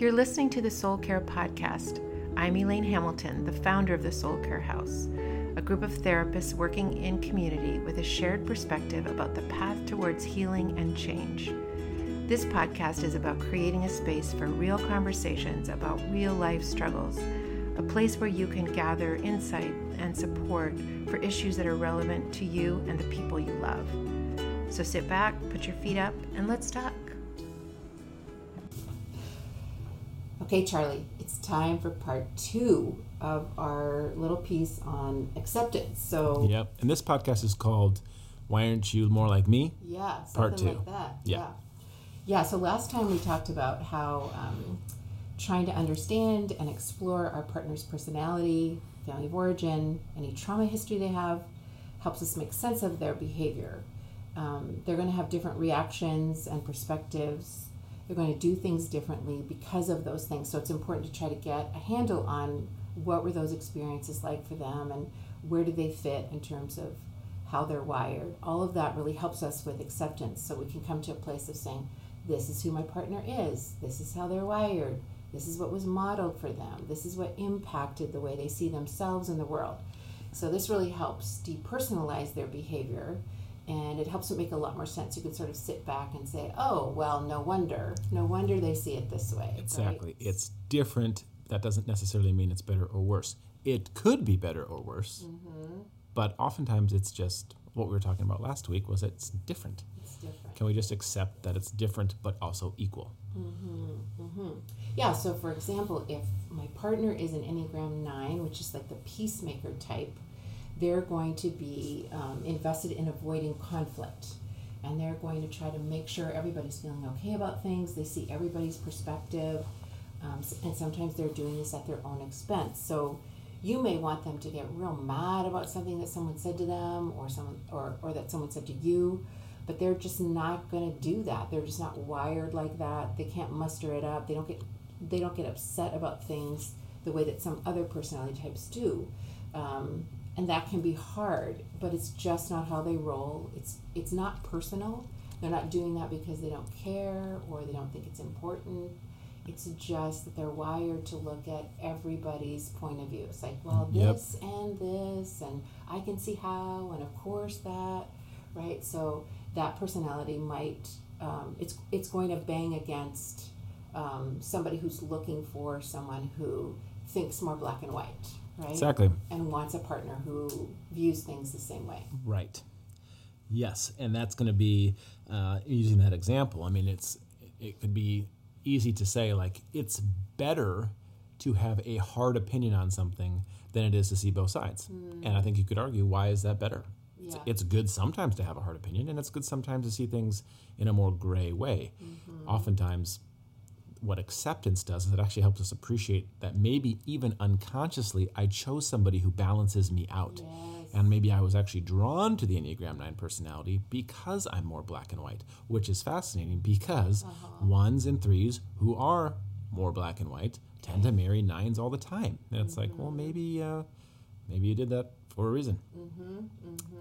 You're listening to the Soul Care Podcast. I'm Elaine Hamilton, the founder of the Soul Care House, a group of therapists working in community with a shared perspective about the path towards healing and change. This podcast is about creating a space for real conversations about real life struggles, a place where you can gather insight and support for issues that are relevant to you and the people you love. So sit back, put your feet up, and let's talk. Okay, Charlie, it's time for part two of our little piece on acceptance. So, Yep. And this podcast is called Why Aren't You More Like Me? yeah, Part two. like that. Yeah. yeah. Yeah, so last time we talked about how um, trying to understand and explore our partner's personality, family of origin, any trauma history they have, helps us make sense of their behavior. Um, they're going to have different reactions and perspectives. They're going to do things differently because of those things. So it's important to try to get a handle on what were those experiences like for them and where do they fit in terms of how they're wired. All of that really helps us with acceptance so we can come to a place of saying, this is who my partner is, this is how they're wired, this is what was modeled for them, this is what impacted the way they see themselves in the world. So this really helps depersonalize their behavior and it helps it make a lot more sense. You can sort of sit back and say, oh, well, no wonder. No wonder they see it this way. right? Exactly. It's different. That doesn't necessarily mean it's better or worse. It could be better or worse, Mm-hmm. but oftentimes it's just what we were talking about last week was it's different. It's different. Can we just accept that it's different but also equal? Mm-hmm. Mm-hmm. Yeah, so for example, if my partner is an Enneagram 9, which is like the peacemaker type, they're going to be um, invested in avoiding conflict. And they're going to try to make sure everybody's feeling okay about things. They see everybody's perspective. Um, and sometimes they're doing this at their own expense. So you may want them to get real mad about something that someone said to them or, someone, or, or that someone said to you but they're just not going to do that they're just not wired like that they can't muster it up they don't get they don't get upset about things the way that some other personality types do um, and that can be hard but it's just not how they roll. It's it's not personal. They're not doing that because they don't care or they don't think it's important. It's just that they're wired to look at everybody's point of view. It's like well Yep. this and this and i can see how and of course that right? So that personality might um, it's it's going to bang against um, somebody who's looking for someone who thinks more black and white right Exactly. and wants a partner who views things the same way Right. Yes, and that's going to be uh, using that example. I mean, it's it could be easy to say like it's better to have a hard opinion on something than it is to see both sides. And I think you could argue why is that better? It's. Yeah. it's good sometimes to have a hard opinion, and it's good sometimes to see things in a more gray way. Mm-hmm. Oftentimes, what acceptance does is it actually helps us appreciate that maybe even unconsciously I chose somebody who balances me out. Yes. And maybe I was actually drawn to the Enneagram 9 personality because I'm more black and white, which is fascinating because ones and threes who are more black and white tend to marry nines all the time. And it's like, well, maybe uh, maybe you did that for a reason.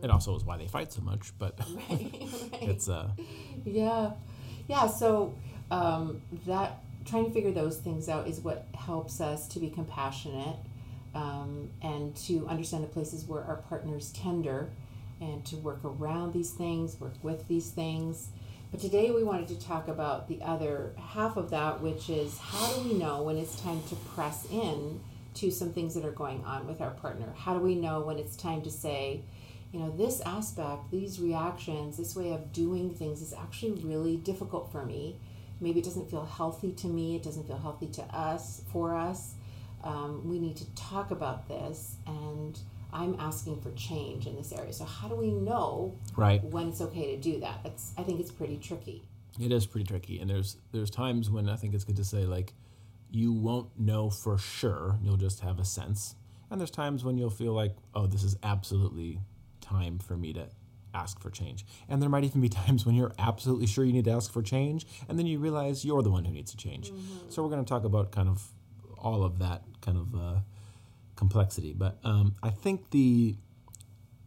It also is why they fight so much, but it's uh, yeah yeah so um, that trying to figure those things out is what helps us to be compassionate um, and to understand the places where our partners tender and to work around these things work with these things but today we wanted to talk about the other half of that which is how do we know when it's time to press in to some things that are going on with our partner how do we know when it's time to say you know, this aspect, these reactions, this way of doing things is actually really difficult for me. Maybe it doesn't feel healthy to me, it doesn't feel healthy to us, for us. Um, we need to talk about this, and I'm asking for change in this area. So, how do we know right. when it's okay to do that? That's, I think it's pretty tricky. It is pretty tricky, and there's there's times when I think it's good to say like, you won't know for sure. You'll just have a sense, and there's times when you'll feel like, oh, this is absolutely time for me to ask for change. And there might even be times when you're absolutely sure you need to ask for change, and then you realize you're the one who needs to change. So we're going to talk about kind of all of that kind of uh, complexity. But um, I think the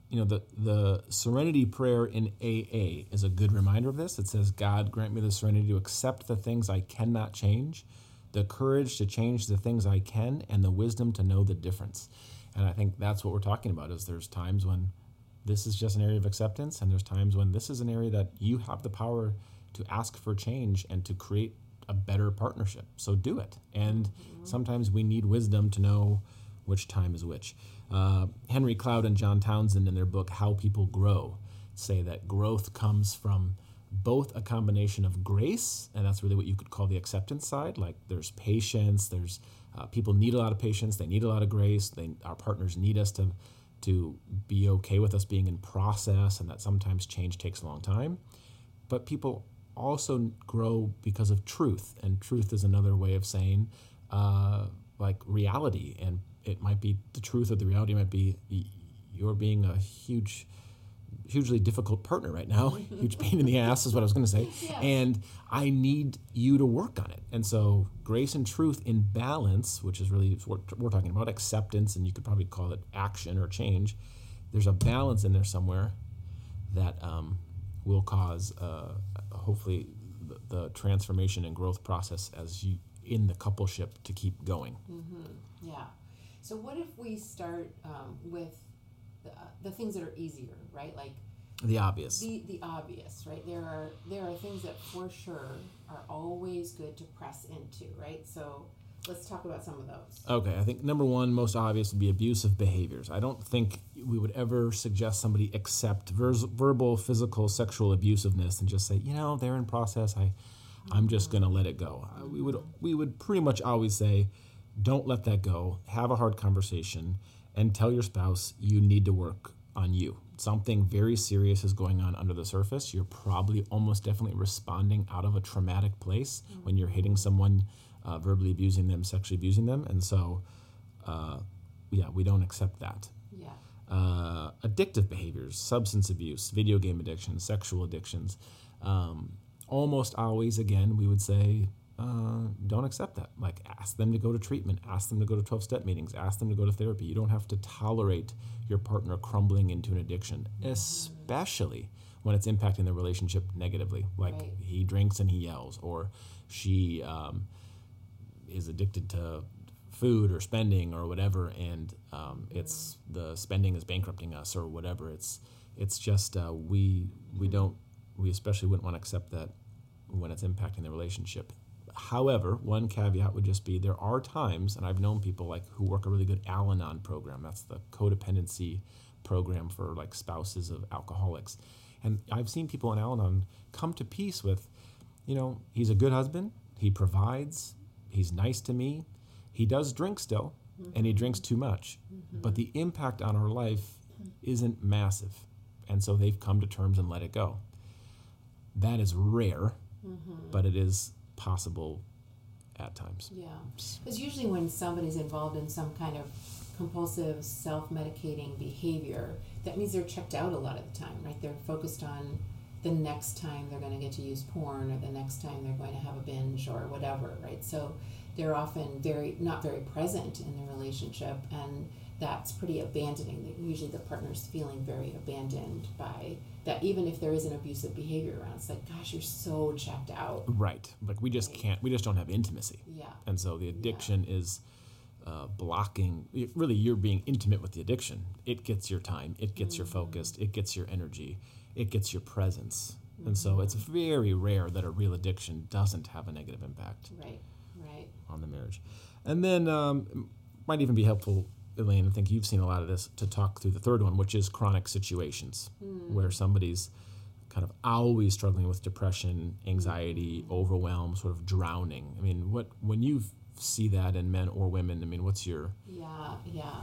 you know the the serenity prayer in AA is a good reminder of this. It says, "God grant me the serenity to accept the things I cannot change, the courage to change the things I can and the wisdom to know the difference. And I think that's what we're talking about is there's times when this is just an area of acceptance and there's times when this is an area that you have the power to ask for change and to create a better partnership. So do it. And mm-hmm. sometimes we need wisdom to know which time is which. Uh, Henry Cloud and John Townsend, in their book How People Grow, say that growth comes from both a combination of grace, and that's really what you could call the acceptance side. Like there's patience, there's uh, people need a lot of patience, they need a lot of grace. They, our partners need us to to be okay with us being in process, and that sometimes change takes a long time. But people also grow because of truth, and truth is another way of saying uh, like reality, and it might be the truth or the reality might be you're being a huge hugely difficult partner right now. Huge pain in the ass is what I was going to say. Yeah. And I need you to work on it. And so, grace and truth in balance, which is really what we're talking about acceptance, and you could probably call it action or change. There's a balance in there somewhere that um, will cause, uh, hopefully, the, the, transformation and growth process as you in the coupleship to keep going. Mm-hmm. Yeah. So, what if we start um, with the, the things that are easier, right? Like the obvious. The the obvious, right? There are there are things that for sure are always good to press into, right? So let's talk about some of those. Okay, I think number one, most obvious would be abusive behaviors. I don't think we would ever suggest somebody accept ver- verbal, physical, sexual abusiveness and just say, you know, they're in process. I, I'm just going to let it go. We would we would pretty much always say, don't let that go. Have a hard conversation and tell your spouse you need to work on you. Something very serious is going on under the surface. You're probably almost definitely responding out of a traumatic place mm-hmm. when you're hitting someone, uh, verbally abusing them, sexually abusing them. And so, uh, yeah, we don't accept that. Yeah. Uh, addictive behaviors, substance abuse, video game addiction, sexual addictions. Um, almost always, again, we would say uh, don't accept that. Like, ask them to go to treatment, ask them to go to 12 step meetings, ask them to go to therapy. You don't have to tolerate your partner crumbling into an addiction, especially when it's impacting the relationship negatively. Like, right. he drinks and he yells, or she um, is addicted to food or spending or whatever, and um, it's the spending is bankrupting us or whatever. It's it's just uh, we we don't we especially wouldn't want to accept that when it's impacting the relationship However, one caveat would just be there are times, and I've known people like who work a really good Al-Anon program. That's the codependency program for like spouses of alcoholics. And I've seen people in Al-Anon come to peace with, you know, he's a good husband, he provides, he's nice to me, he does drink still, mm-hmm. and he drinks too much. Mm-hmm. But the impact on our life isn't massive. And so they've come to terms and let it go. That is rare, mm-hmm. but it is possible at times. Yeah. Because usually when somebody's involved in some kind of compulsive self medicating behavior, that means they're checked out a lot of the time, right? They're focused on the next time they're going to get to use porn or the next time they're going to have a binge or whatever, right? So they're often very not very present in the relationship and that's pretty abandoning. Usually the partner's feeling very abandoned by that even if there is an abusive behavior around, it's like, gosh, you're so checked out. Right. Like we just right. can't, we just don't have intimacy. Yeah. And so the addiction yeah. is uh, blocking, really, you're being intimate with the addiction. It gets your time, it gets mm-hmm. your focus, it gets your energy, it gets your presence. Mm-hmm. And so it's mm-hmm. very rare that a real addiction doesn't have a negative impact. Right, right. On the marriage. And then um, might even be helpful Elaine, I think you've seen a lot of this to talk through the third one, which is chronic situations mm. where somebody's kind of always struggling with depression, anxiety, overwhelm, sort of drowning. I mean, what when you see that in men or women, I mean, what's your yeah, yeah,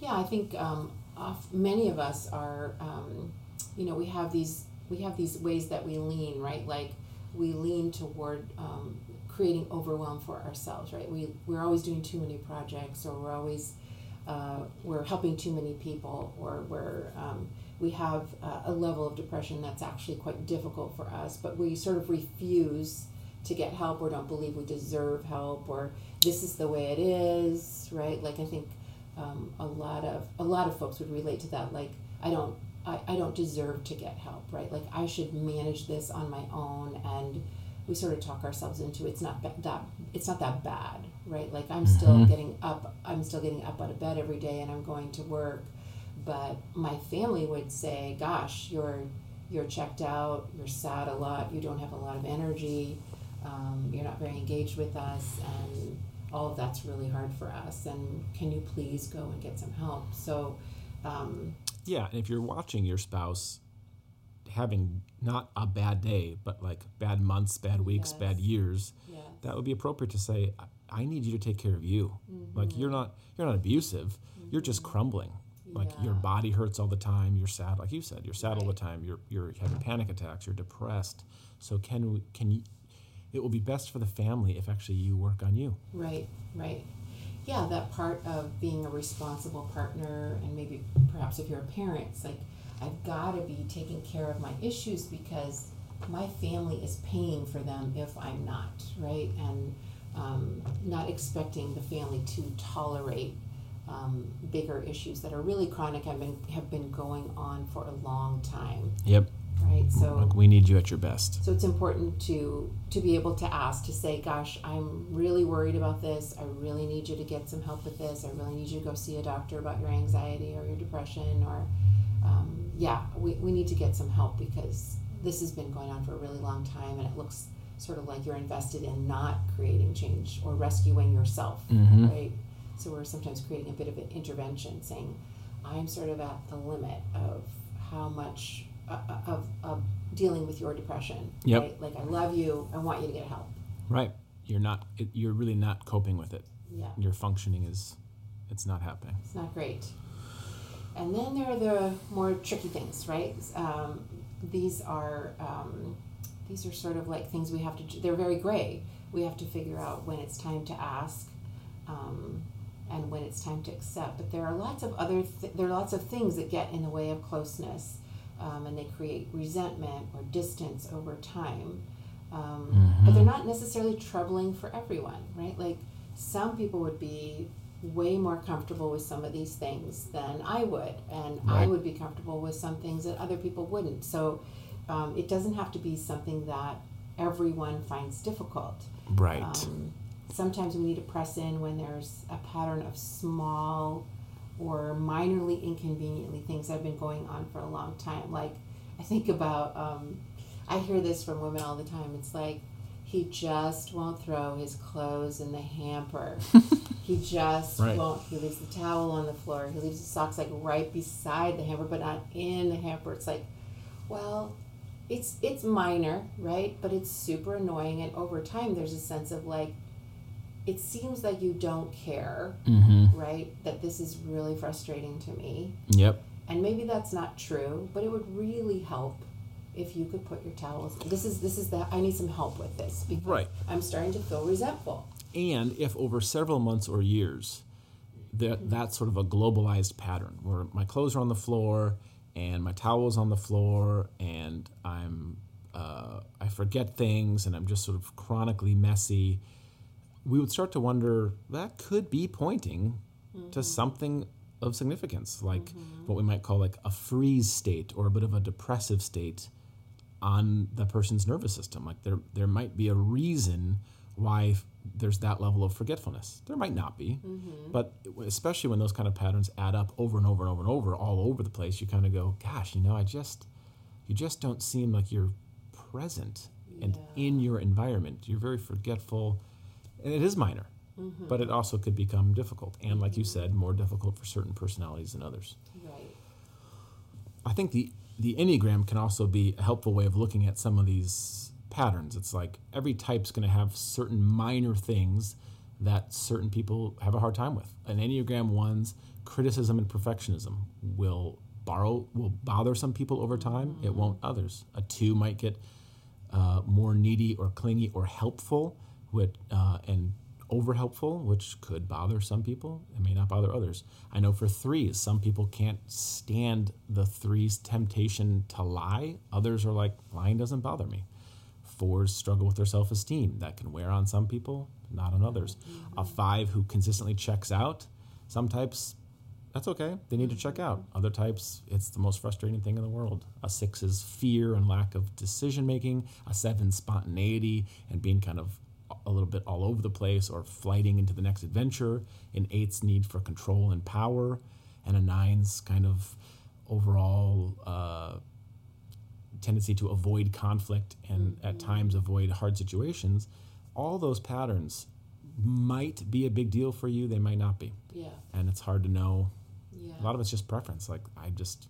yeah. I think um, off, many of us are, um, you know, we have these we have these ways that we lean, right? Like we lean toward um, creating overwhelm for ourselves, right? We we're always doing too many projects, or we're always uh, we're helping too many people or we're um, we have uh, a level of depression that's actually quite difficult for us but we sort of refuse to get help or don't believe we deserve help or this is the way it is right? Like i think um, a lot of a lot of folks would relate to that like i don't I, I don't deserve to get help right? Like i should manage this on my own and we sort of talk ourselves into it's not that it's not that bad, right? Like I'm still getting up, I'm still getting up out of bed every day, and I'm going to work. But my family would say, "Gosh, you're you're checked out. You're sad a lot. You don't have a lot of energy. Um, you're not very engaged with us, and all of that's really hard for us. And can you please go and get some help?" So. Um, Yeah, and if you're watching your spouse having not a bad day, but like bad months, bad weeks, bad years, yeah. that would be appropriate to say, "I- "I need you to take care of you." Like you're not you're not abusive. You're just mm-hmm. crumbling. Like your body hurts all the time. You're sad, like you said. You're sad all the time. You're you're having panic attacks. You're depressed. So can we, can you? It will be best for the family if actually you work on you. Right, right. Yeah, that part of being a responsible partner, and maybe perhaps if you're a parent, it's like, I've got to be taking care of my issues because my family is paying for them if I'm not, right? And um, not expecting the family to tolerate um, bigger issues that are really chronic and been, have been going on for a long time, Yep. right? So. like we need you at your best. So it's important to to be able to ask to say, "Gosh, I'm really worried about this. I really need you to get some help with this. I really need you to go see a doctor about your anxiety or your depression, or um, yeah, we, we need to get some help because this has been going on for a really long time, and it looks sort of like you're invested in not creating change or rescuing yourself, Mhm. right? So we're sometimes creating a bit of an intervention, saying, "I'm sort of at the limit of how much." uh, Of, of dealing with your depression. Yep. Right? Like I love you. I want you to get help. Right. You're not. It, you're really not coping with it. Yeah. Your functioning is, it's not happening. It's not great. And then there are the more tricky things, right? Um, these are um, these are sort of like things we have to. They're very gray. We have to figure out when it's time to ask, um, and when it's time to accept. But there are lots of other. Th- there are lots of things that get in the way of closeness, um, and they create resentment or distance over time. Um, But they're not necessarily troubling for everyone, right? Like some people would be way more comfortable with some of these things than I would, and I would be comfortable with some things that other people wouldn't. So um, it doesn't have to be something that everyone finds difficult. Right. Um, sometimes we need to press in when there's a pattern of small or minorly inconveniently things that have been going on for a long time. Like, I think about, um, I hear this from women all the time. It's like, he just won't throw his clothes in the hamper. he just Right. won't. He leaves the towel on the floor. He leaves the socks like right beside the hamper, but not in the hamper. It's like, well, it's it's minor, right? But it's super annoying, and over time, there's a sense of like, it seems like you don't care, mm-hmm. right? That this is really frustrating to me, Yep. and maybe that's not true, but it would really help if you could put your towels. This is this is that I need some help with this because Right. I'm starting to feel resentful. And if over several months or years, that that's sort of a globalized pattern where my clothes are on the floor and my towel's on the floor and I'm uh, I forget things and I'm just sort of chronically messy, we would start to wonder that could be pointing to something of significance, like what we might call like a freeze state or a bit of a depressive state on the person's nervous system. Like there, there might be a reason why there's that level of forgetfulness. There might not be, mm-hmm. but especially when those kind of patterns add up over and over and over and over all over the place, you kind of go, "Gosh, you know, I just, you just don't seem like you're present and in your environment. You're very forgetful, and it is minor." Mm-hmm. But it also could become difficult, and like you mm-hmm. said, more difficult for certain personalities than others. Right. I think the the enneagram can also be a helpful way of looking at some of these patterns. It's like every type's going to have certain minor things that certain people have a hard time with. An enneagram one's criticism and perfectionism will borrow will bother some people over time. It won't others. A two might get uh, more needy or clingy or helpful, with uh, and over helpful, which could bother some people. It may not bother others. I know for threes, some people can't stand the threes' temptation to lie. Others are like, lying doesn't bother me. Fours struggle with their self esteem. That can wear on some people, not on others. A five who consistently checks out, some types, that's okay. They need to check out. Other types, it's the most frustrating thing in the world. A six is fear and lack of decision making. A seven, spontaneity and being kind of a little bit all over the place or flighting into the next adventure, an eight's need for control and power, and a nine's kind of overall uh, tendency to avoid conflict and at times avoid hard situations, all those patterns might be a big deal for you. They might not be. Yeah. And it's hard to know. Yeah. A lot of it's just preference. Like, I just,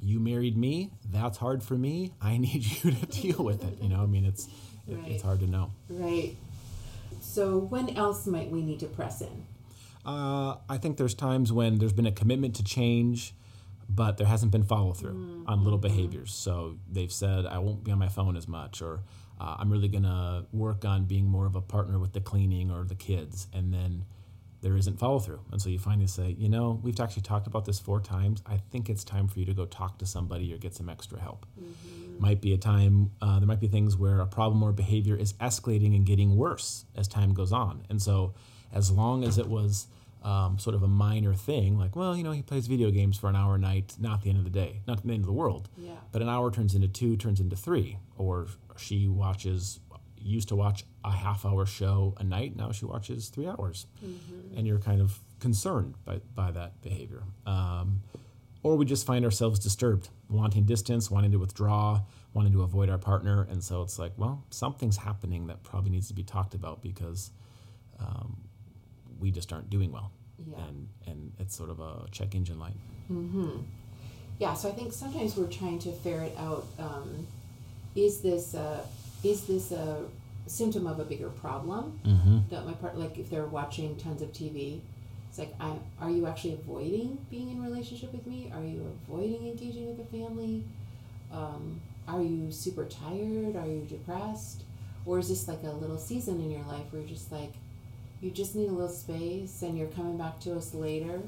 you married me. That's hard for me. I need you to deal with it. You know, I mean, it's, it, Right. it's hard to know. Right. So when else might we need to press in? Uh, I think there's times when there's been a commitment to change, but there hasn't been follow through on little behaviors. So they've said, I won't be on my phone as much, or uh, I'm really going to work on being more of a partner with the cleaning or the kids. And then there isn't follow through. And so you finally say, you know, we've actually talked about this four times. I think it's time for you to go talk to somebody or get some extra help. Might be a time, uh, there might be things where a problem or behavior is escalating and getting worse as time goes on. And so as long as it was um, sort of a minor thing, like, well, you know, he plays video games for an hour a night, not the end of the day, not the end of the world. Yeah. But an hour turns into two, turns into three. Or she watches, used to watch a half hour show a night, now she watches three hours. And you're kind of concerned by, by that behavior. Um, or we just find ourselves disturbed, wanting distance, wanting to withdraw, wanting to avoid our partner. And so it's like, well, something's happening that probably needs to be talked about because um, we just aren't doing well. Yeah. And, and it's sort of a check engine light. Yeah, so I think sometimes we're trying to ferret out um, is this a, is this a symptom of a bigger problem Mm-hmm. that my part like if they're watching tons of TV, it's like I are you actually avoiding being in relationship with me? Are you avoiding engaging with the family? Um, are you super tired? Are you depressed? Or is this like a little season in your life where you're just like you just need a little space and you're coming back to us later?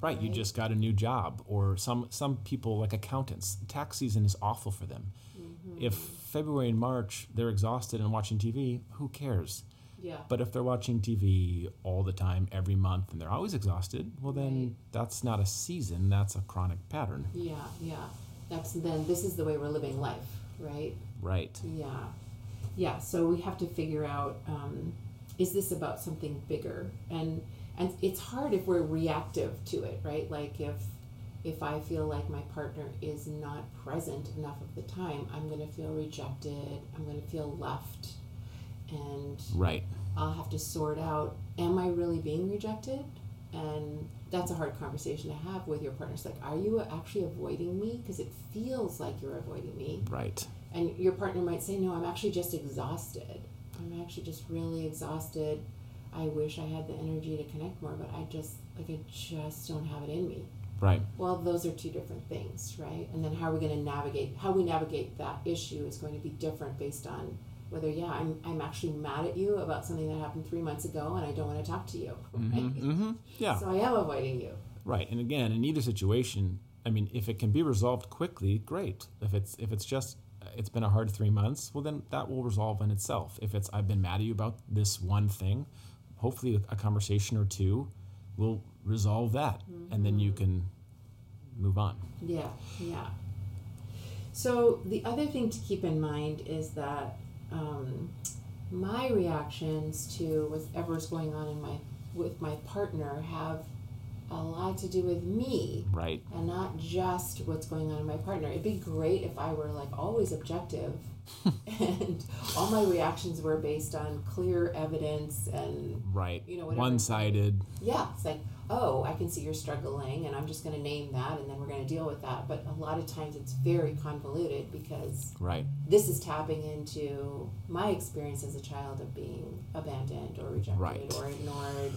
Right, you just got a new job, or some some people like accountants. Tax season is awful for them. mm-hmm. If February and March they're exhausted and watching TV, who cares? Yeah. But if they're watching TV all the time, every month, and they're always exhausted, well, then Right. that's not a season. That's a chronic pattern. Yeah, yeah. That's then this is the way we're living life, right? Right. Yeah. Yeah, so we have to figure out um, is this about something bigger? And and it's hard if we're reactive to it, right? Like if if I feel like my partner is not present enough of the time, I'm going to feel rejected, I'm going to feel left and Right. I'll have to sort out am I really being rejected? And that's a hard conversation to have with your partners. Like, are you actually avoiding me? Because it feels like you're avoiding me. Right. And your partner might say, No, I'm actually just exhausted. I'm actually just really exhausted. I wish I had the energy to connect more, but I just, like, I just don't have it in me. Right. Well, those are two different things, right? And then how are we going to navigate? How we navigate that issue is going to be different based on whether, yeah, I'm, I'm actually mad at you about something that happened three months ago and I don't want to talk to you. Right? Mm-hmm. Yeah. So I am avoiding you. Right. And again, in either situation, I mean, if it can be resolved quickly, great. If it's if it's just it's been a hard three months, well then that will resolve in itself. If it's I've been mad at you about this one thing, hopefully a conversation or two will resolve that, and then you can move on. Yeah, yeah. So the other thing to keep in mind is that um, my reactions to whatever's going on in my with my partner have a lot to do with me Right. and not just what's going on in my partner. It'd be great if I were like always objective and all my reactions were based on clear evidence and Right. You know, whatever. One sided. yeah, it's like, oh, I can see you're struggling, and I'm just going to name that, and then we're going to deal with that. But a lot of times it's very convoluted because Right. this is tapping into my experience as a child of being abandoned or rejected Right. or ignored.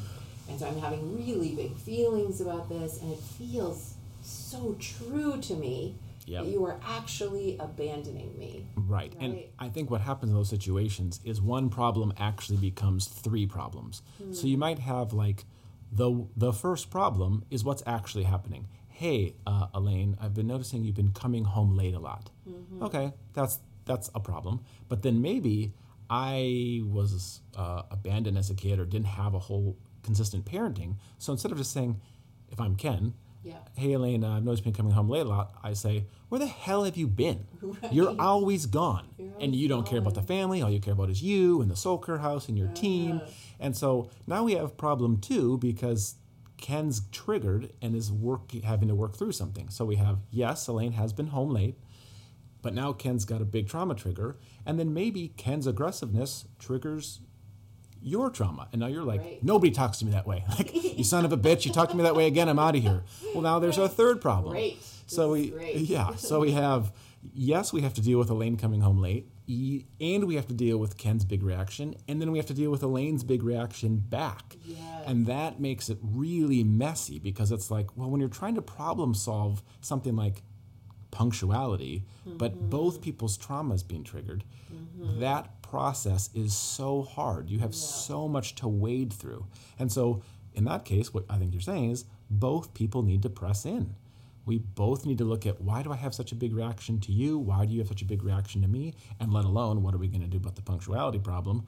And so I'm having really big feelings about this, and it feels so true to me Yep. that you are actually abandoning me. Right. And I think what happens in those situations is one problem actually becomes three problems. So you might have like the the first problem is what's actually happening. Hey, uh, Elaine, I've been noticing you've been coming home late a lot. Okay, that's that's a problem. But then maybe I was uh, abandoned as a kid or didn't have a whole consistent parenting. So instead of just saying, if I'm Ken, Yeah. Hey, Elaine, uh, I've noticed you've been coming home late a lot. I say, Where the hell have you been? You're always gone. You're and you don't care about the family. All you care about is you and the Soul Care House and your team. And so now we have problem two because Ken's triggered and is work having to work through something. So we have yes, Elaine has been home late, but now Ken's got a big trauma trigger, and then maybe Ken's aggressiveness triggers your trauma, and now you're like, Right. nobody talks to me that way. Like you son of a bitch, you talk to me that way again, I'm out of here. Well, now there's a third problem. Great. So This we yeah, so we have yes, we have to deal with Elaine coming home late, and we have to deal with Ken's big reaction, and then we have to deal with Elaine's big reaction back. Yes. And that makes it really messy because it's like, well, when you're trying to problem solve something like punctuality, but both mm-hmm. people's trauma is being triggered, mm-hmm. that process is so hard. You have so much to wade through. And so, in that case, what I think you're saying is both people need to press in. We both need to look at why do I have such a big reaction to you? Why do you have such a big reaction to me? And let alone, what are we going to do about the punctuality problem?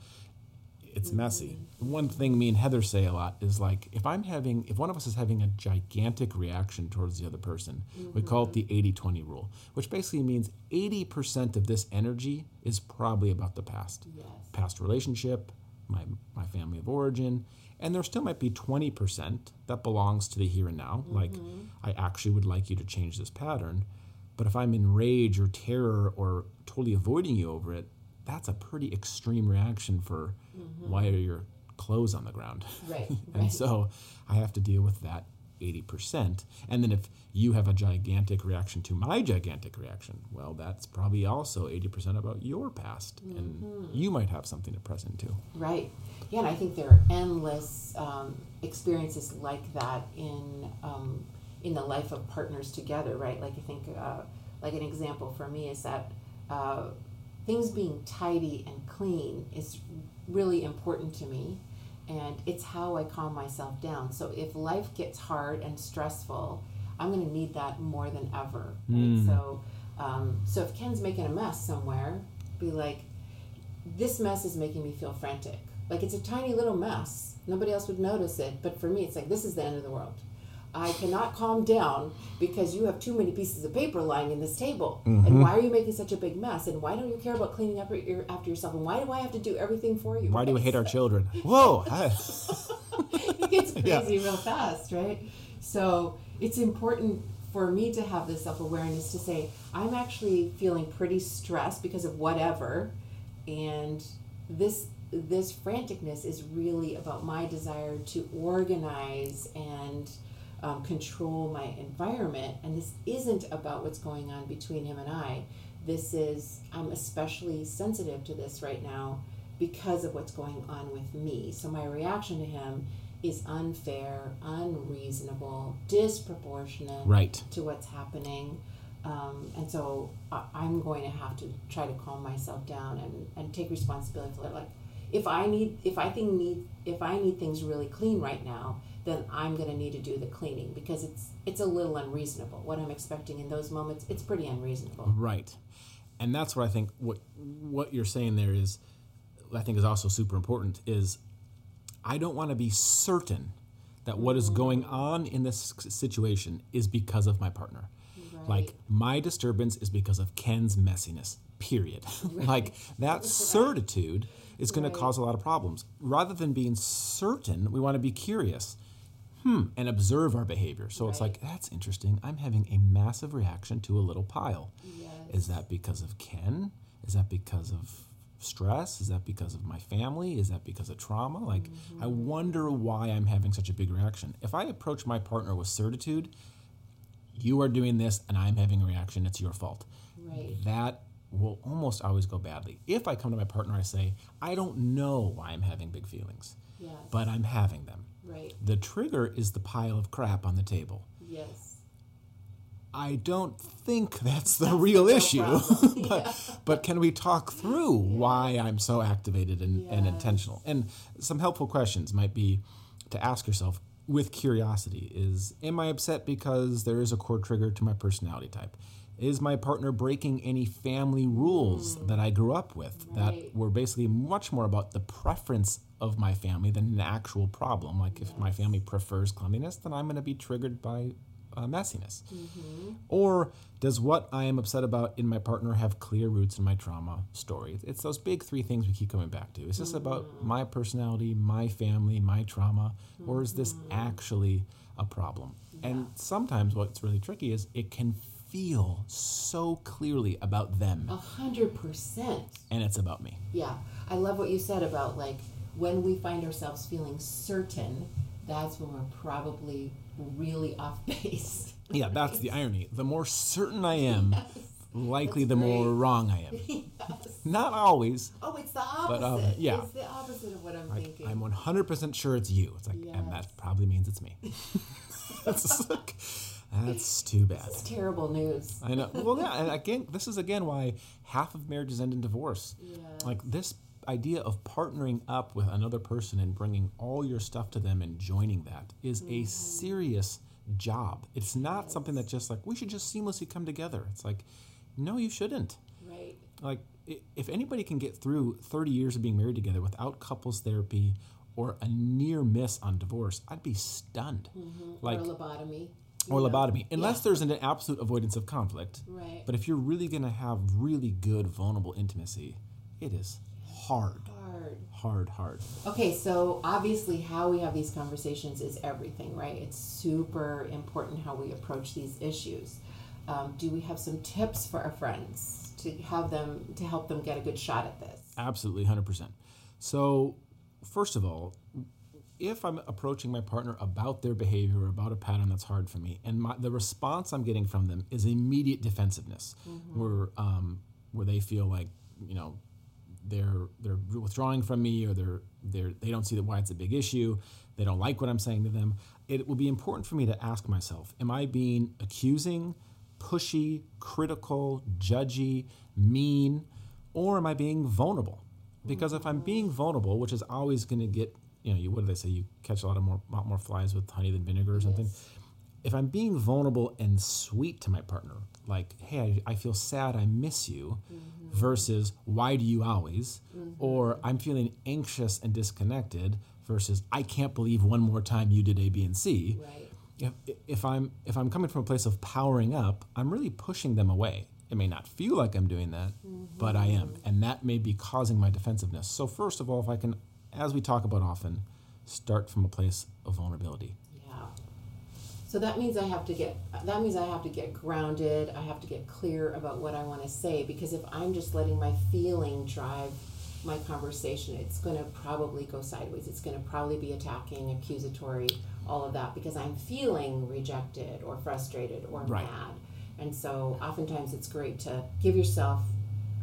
It's messy. One thing me and Heather say a lot is like if I'm having if one of us is having a gigantic reaction towards the other person, we call it the 80-20 rule, which basically means 80% of this energy is probably about the past. Yes. Past relationship, my my family of origin, and there still might be 20% that belongs to the here and now, mm-hmm. like I actually would like you to change this pattern. But if I'm in rage or terror or totally avoiding you over it, that's a pretty extreme reaction for why are your clothes on the ground? Right, and right. so I have to deal with that 80%. And then if you have a gigantic reaction to my gigantic reaction, well, that's probably also 80% about your past. And you might have something to press into. Right. Yeah, and I think there are endless um, experiences like that in um, in the life of partners together. Right. Like I think, uh, like an example for me is that uh, things being tidy and clean is really important to me, and it's how I calm myself down. So if life gets hard and stressful, I'm going to need that more than ever. Right. So, um, so if Ken's making a mess somewhere, be like, this mess is making me feel frantic. Like it's a tiny little mess. Nobody else would notice it, but for me, it's like this is the end of the world. I cannot calm down because you have too many pieces of paper lying in this table. And mm-hmm. why are you making such a big mess? And why don't you care about cleaning up your, after yourself? And why do I have to do everything for you? Why do we hate our children? Whoa! I- it gets crazy Yeah. real fast, right? So it's important for me to have this self awareness to say, I'm actually feeling pretty stressed because of whatever, and this this franticness is really about my desire to organize and um, control my environment, and this isn't about what's going on between him and I. This is I'm especially sensitive to this right now because of what's going on with me. So my reaction to him is unfair, unreasonable, disproportionate right. to what's happening. Um, and so I, I'm going to have to try to calm myself down and, and take responsibility for it. Like if I need if I think need if I need things really clean right now, then I'm going to need to do the cleaning because it's it's a little unreasonable. What I'm expecting in those moments, it's pretty unreasonable. Right. And that's what I think what what you're saying there is I think is also super important is I don't want to be certain that what is mm-hmm. going on in this situation is because of my partner. Like my disturbance is because of Ken's messiness. Period. like that certitude is going Right. to cause a lot of problems. Rather than being certain, we want to be curious. Hmm, and observe our behavior. So it's like that's interesting. I'm having a massive reaction to a little pile. Yes. Is that because of Ken? Is that because of stress? Is that because of my family? Is that because of trauma? Like, I wonder why I'm having such a big reaction. If I approach my partner with certitude, you are doing this and I'm having a reaction, it's your fault. Right. That will almost always go badly. If I come to my partner, I say, I don't know why I'm having big feelings, Yes. but I'm having them. right. The trigger is the pile of crap on the table. Yes. I don't think that's the real real issue. problem. but but can we talk through why I'm so activated and, and intentional? And some helpful questions might be to ask yourself with curiosity is am I upset because there is a core trigger to my personality type? Is my partner breaking any family rules that I grew up with Mm. Right. that were basically much more about the preference of my family than an actual problem? Like if my family prefers cleanliness, then I'm going to be triggered by uh, messiness? Or does what I am upset about in my partner have clear roots in my trauma story? It's those big three things we keep coming back to. Is this about my personality, my family, my trauma, or is this actually a problem? And sometimes what's really tricky is it can feel so clearly about them A hundred percent. and it's about me. Yeah, I love what you said about like when we find ourselves feeling certain, that's when we're probably really off base. Yeah, that's the irony. The more certain I am, likely the That's more wrong I am. yes. Not always. Oh, it's the opposite. um, yeah. It's the opposite of what I'm thinking. I'm 100% sure it's you. It's like, and that probably means it's me. that's, like, that's too bad. it's terrible news. I know. Well, yeah, and again, this is again why half of marriages end in divorce. Yeah. Like this idea of partnering up with another person and bringing all your stuff to them and joining that is Mm-hmm. a serious job. It's not something that just like we should just seamlessly come together. It's like, no, you shouldn't. Right. Like, if anybody can get through 30 years of being married together without couples therapy or a near miss on divorce, I'd be stunned. Like, or lobotomy. Or know? lobotomy, unless Yeah. there's an absolute avoidance of conflict. Right. But if you're really going to have really good, vulnerable intimacy, it is hard, Hard. hard, hard. Okay, so obviously, how we have these conversations is everything, right? It's super important how we approach these issues. Um, do we have some tips for our friends to have them to help them get a good shot at this? Absolutely, 100%. So, first of all, if I'm approaching my partner about their behavior or about a pattern that's hard for me, and my, the response I'm getting from them is immediate defensiveness, where um, where they feel like you know they're they're withdrawing from me or they're they're they don't see that why it's a big issue, they don't like what I'm saying to them. It will be important for me to ask myself: Am I being accusing, pushy, critical, judgy, mean, or am I being vulnerable? Because if I'm being vulnerable, which is always going to get, you know, you, what do they say? You catch a lot of more, lot more flies with honey than vinegar or something. If I'm being vulnerable and sweet to my partner, like, hey, I, I feel sad, I miss you, mm-hmm. versus why do you always? Mm-hmm. Or I'm feeling anxious and disconnected versus I can't believe one more time you did A, B, and C Right. if, if I'm if I'm coming from a place of powering up, I'm really pushing them away. It may not feel like I'm doing that, mm-hmm. but I am, and that may be causing my defensiveness. So first of all, if I can, as we talk about often, start from a place of vulnerability. Yeah. So that means I have to get that means I have to get grounded. I have to get clear about what I want to say because if I'm just letting my feeling drive my conversation, it's going to probably go sideways. It's going to probably be attacking, accusatory, all of that because I'm feeling rejected or frustrated or Right. mad. And so oftentimes it's great to give yourself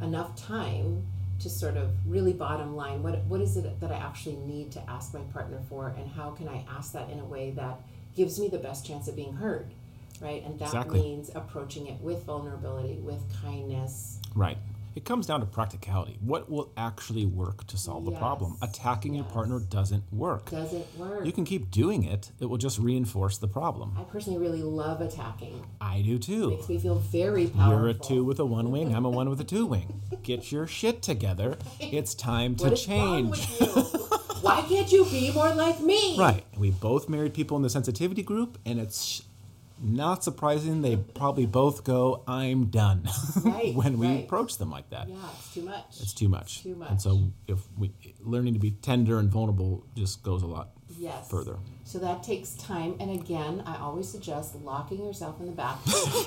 enough time to sort of really bottom line what what is it that I actually need to ask my partner for and how can I ask that in a way that gives me the best chance of being heard right and that Exactly. means approaching it with vulnerability with kindness Right. It comes down to practicality. What will actually work to solve the problem? Yes. Attacking your partner doesn't work. does it work You can keep doing it. It will just reinforce the problem. I personally really love attacking I do too. makes me feel very powerful You're a two with a one wing. I'm a one with a two wing. Get your shit together. It's time to What is wrong change. with you? Why can't you be more like me? Right. We both married people in the sensitivity group, and it's not surprising they probably both go, I'm done Right, when we right. approach them like that. Yeah, it's too much. It's too much. Too much. And so if we learning to be tender and vulnerable just goes a lot yes. further. So that takes time. And again, I always suggest locking yourself in the bathroom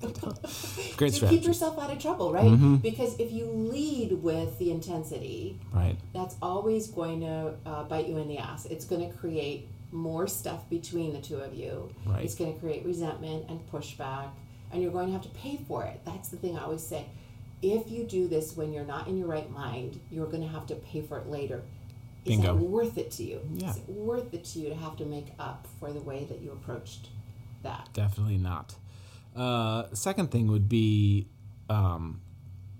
Great to strategy. keep yourself out of trouble, right? Mm-hmm. Because if you lead with the intensity, Right. that's always going to uh, bite you in the ass. It's going to create more stuff between the two of you. Right. It's going to create resentment and pushback, and you're going to have to pay for it. That's the thing I always say. If you do this when you're not in your right mind, you're going to have to pay for it later. Is Bingo. that worth it to you? Yeah. Is it worth it to you to have to make up for the way that you approached that? Definitely not. Uh, second thing would be um,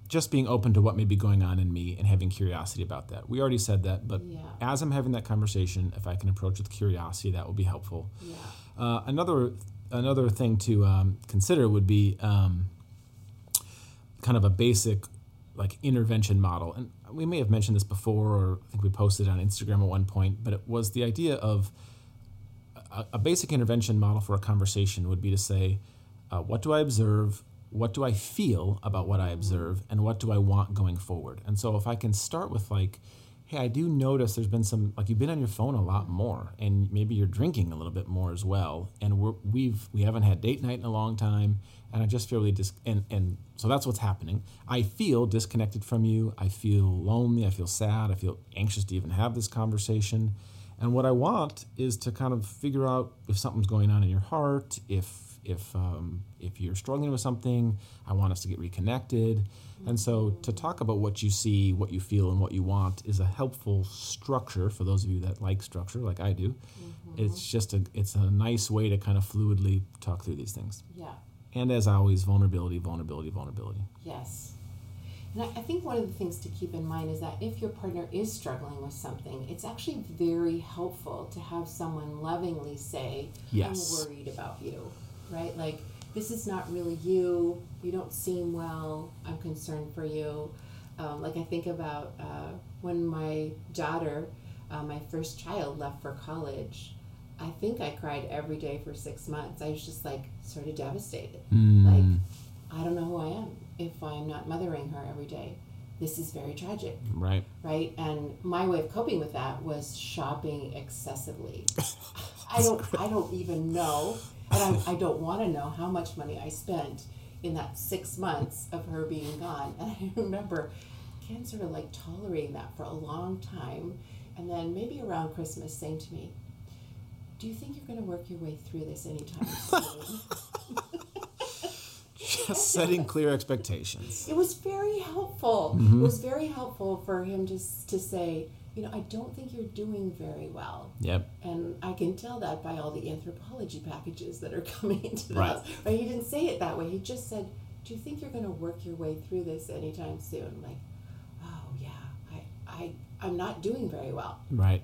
just being open to what may be going on in me and having curiosity about that. We already said that, but Yeah. as I'm having that conversation, if I can approach with curiosity, that will be helpful. Yeah. Uh, another another thing to um, consider would be um, kind of a basic like intervention model, and we may have mentioned this before, or I think we posted it on Instagram at one point. But it was the idea of a, a basic intervention model for a conversation would be to say, uh, what do I observe? What do I feel about what I observe? And what do I want going forward? And so if I can start with like, hey, I do notice there's been some like you've been on your phone a lot more, and maybe you're drinking a little bit more as well, and we're, we've we haven't had date night in a long time, and I just feel really dis and and so that's what's happening. I feel disconnected from you. I feel lonely. I feel sad. I feel anxious to even have this conversation. And what I want is to kind of figure out if something's going on in your heart, if if um, if you're struggling with something, I want us to get reconnected. And so to talk about what you see, what you feel, and what you want is a helpful structure for those of you that like structure, like I do. Mm-hmm. It's just a it's a nice way to kind of fluidly talk through these things. Yeah. And as always, vulnerability, vulnerability, vulnerability. Yes. And I, I think one of the things to keep in mind is that if your partner is struggling with something, it's actually very helpful to have someone lovingly say, Yes. I'm worried about you, right? Like, this is not really you. You don't seem well. I'm concerned for you. Um, like, I think about uh, when my daughter, uh, my first child, left for college. I think I cried every day for six months. I was just like sort of devastated. Like, I don't know who I am if I'm not mothering her every day. This is very tragic, Right. right? And my way of coping with that was shopping excessively. I don't, I don't even know, and I, I don't want to know how much money I spent in that six months of her being gone. And I remember Ken sort of like tolerating that for a long time, and then maybe around Christmas saying to me, "Do you think you're going to work your way through this anytime soon?" Just setting clear expectations. it was very helpful. Mm-hmm. It was very helpful for him just to say, you know, I don't think you're doing very well. Yep. And I can tell that by all the Anthropologie packages that are coming into the Right. house. Right? He didn't say it that way. He just said, Do you think you're going to work your way through this anytime soon? Like, oh, yeah, I, I, I'm not doing very well. Right.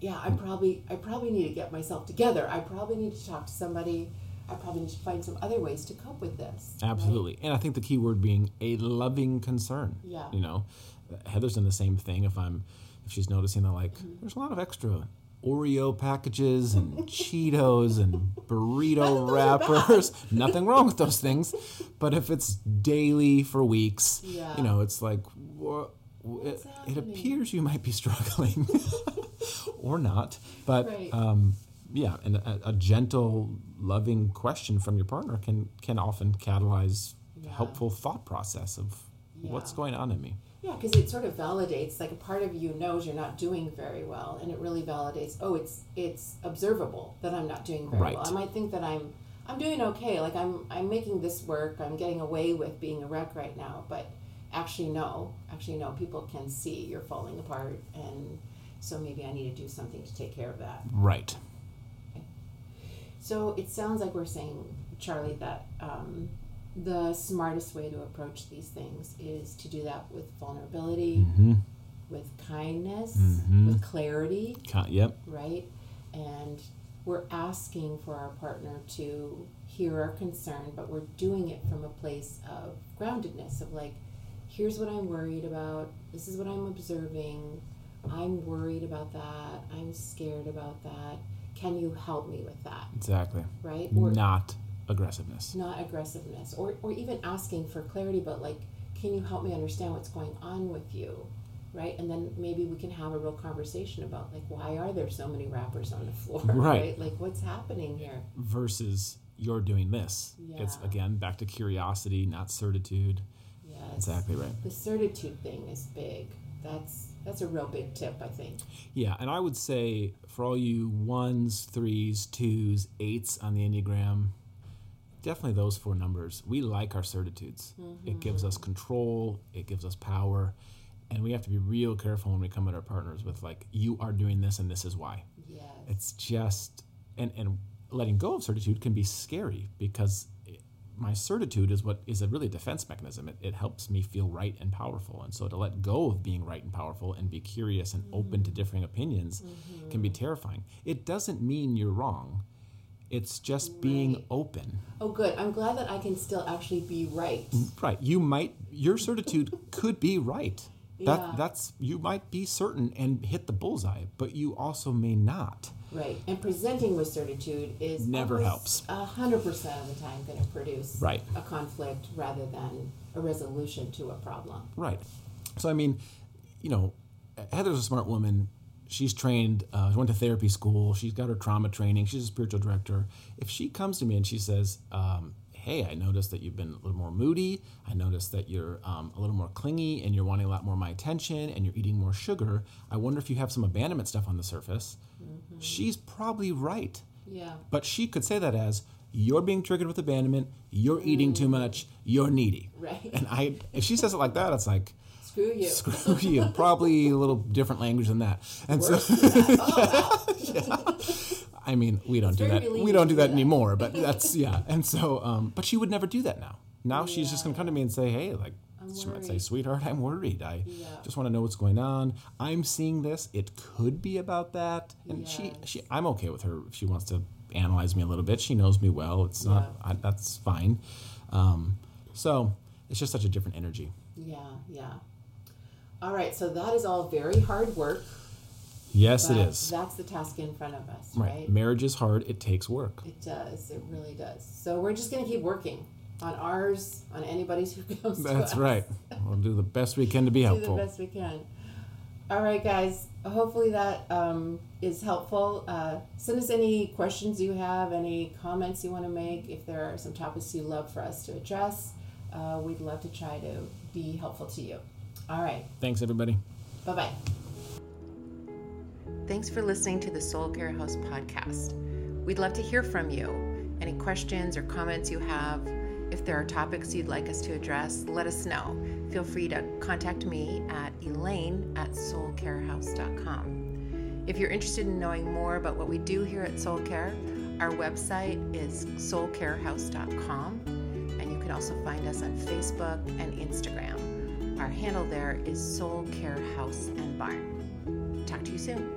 Yeah, I probably, I probably need to get myself together. I probably need to talk to somebody. I probably need to find some other ways to cope with this. right? Absolutely. And I think the key word being a loving concern. Yeah. You know, Heather's done the same thing. If I'm, if she's noticing that like there's a lot of extra Oreo packages and Cheetos and burrito wrappers. Nothing wrong with those things, but if it's daily for weeks, Yeah. you know, it's like what. It, it appears you might be struggling, or not. But Right. um, yeah, and a, a gentle, loving question from your partner can can often catalyze Yeah. helpful thought process of what's going on in me. Yeah, because it sort of validates. Like a part of you knows you're not doing very well, and it really validates. Oh, it's it's observable that I'm not doing very Right. well. I might think that I'm I'm doing okay. Like I'm I'm making this work. I'm getting away with being a wreck right now. But actually, no. Actually, no. People can see you're falling apart, and so maybe I need to do something to take care of that. Right. So it sounds like we're saying, Charlie, that um, the smartest way to approach these things is to do that with vulnerability, Mm-hmm. with kindness, Mhm. with clarity, Yep. right? And we're asking for our partner to hear our concern, but we're doing it from a place of groundedness, of like, here's what I'm worried about, this is what I'm observing, I'm worried about that, I'm scared about that. Can you help me with that? Exactly. Right? Or Not aggressiveness. not aggressiveness or, or even asking for clarity but like can you help me understand what's going on with you right and then maybe we can have a real conversation about like why are there so many wrappers on the floor Right. like what's happening here Versus you're doing this. It's Yeah. again back to curiosity, not certitude. yes Exactly right. the certitude thing is big that's that's a real big tip i think Yeah, and I would say for all you ones, threes, twos, eights on the Enneagram, definitely those four numbers. We like our certitudes. It gives us mm-hmm. control, it gives us power, and we have to be real careful when we come at our partners with like, you are doing this and this is why. yes It's just and and letting go of certitude can be scary because it, my certitude is what is a really defense mechanism. It, it helps me feel right and powerful, and so to let go of being right and powerful and be curious and open to mm-hmm. differing opinions can be mm-hmm. terrifying. It doesn't mean you're wrong. It's just being Right. open. oh good i'm glad that i can still actually be right Right. You might your certitude could be right. That Yeah. that's you might be certain and hit the bullseye, but you also may not. Right, and presenting with certitude is Never helps. A hundred percent of the time going to produce Right. a conflict rather than a resolution to a problem. Right. So I mean, you know, Heather's a smart woman. She's trained. Uh, she went to therapy school. She's got her trauma training. She's a spiritual director. If she comes to me and she says, um, "Hey, I noticed that you've been a little more moody. I noticed that you're um, a little more clingy, and you're wanting a lot more of my attention, and you're eating more sugar. I wonder if you have some abandonment stuff on the surface." She's probably right. Yeah, But she could say that as you're being triggered with abandonment, you're eating too much, you're needy. Right. And I if she says it like that, it's like screw you. screw you. Probably a little different language than that. And so I mean, we don't do that. We don't do that that. anymore, but that's yeah. And so um but she would never do that now. Now she's just going to come to me and say, "Hey, like she might say, "Sweetheart, I'm worried. I Yeah. just want to know what's going on. I'm seeing this. It could be about that." And she she I'm okay with her if she wants to analyze me a little bit. She knows me well. It's not I, that's fine. Um so it's just such a different energy. Yeah, yeah. All right, so that is all very hard work. Yes, it is. That's the task in front of us, Right. right? Marriage is hard. It takes work. It does. It really does. So we're just going to keep working on ours, on anybody's who comes to That's right. We'll do the best we can to be Do the helpful. best we can. All right, guys. Hopefully that um, is helpful. Uh, send us any questions you have, any comments you want to make. If there are some topics you'd love for us to address, uh, we'd love to try to be helpful to you. All right. Thanks, everybody. Bye bye. Thanks for listening to the Soul Care House podcast. We'd love to hear from you. Any questions or comments you have, if there are topics you'd like us to address, let us know. Feel free to contact me at elaine at soulcarehouse.com. If you're interested in knowing more about what we do here at Soul Care, our website is soulcarehouse.com, and you can also find us on Facebook and Instagram. Our handle there is Soul Care House and Barn. Talk to you soon.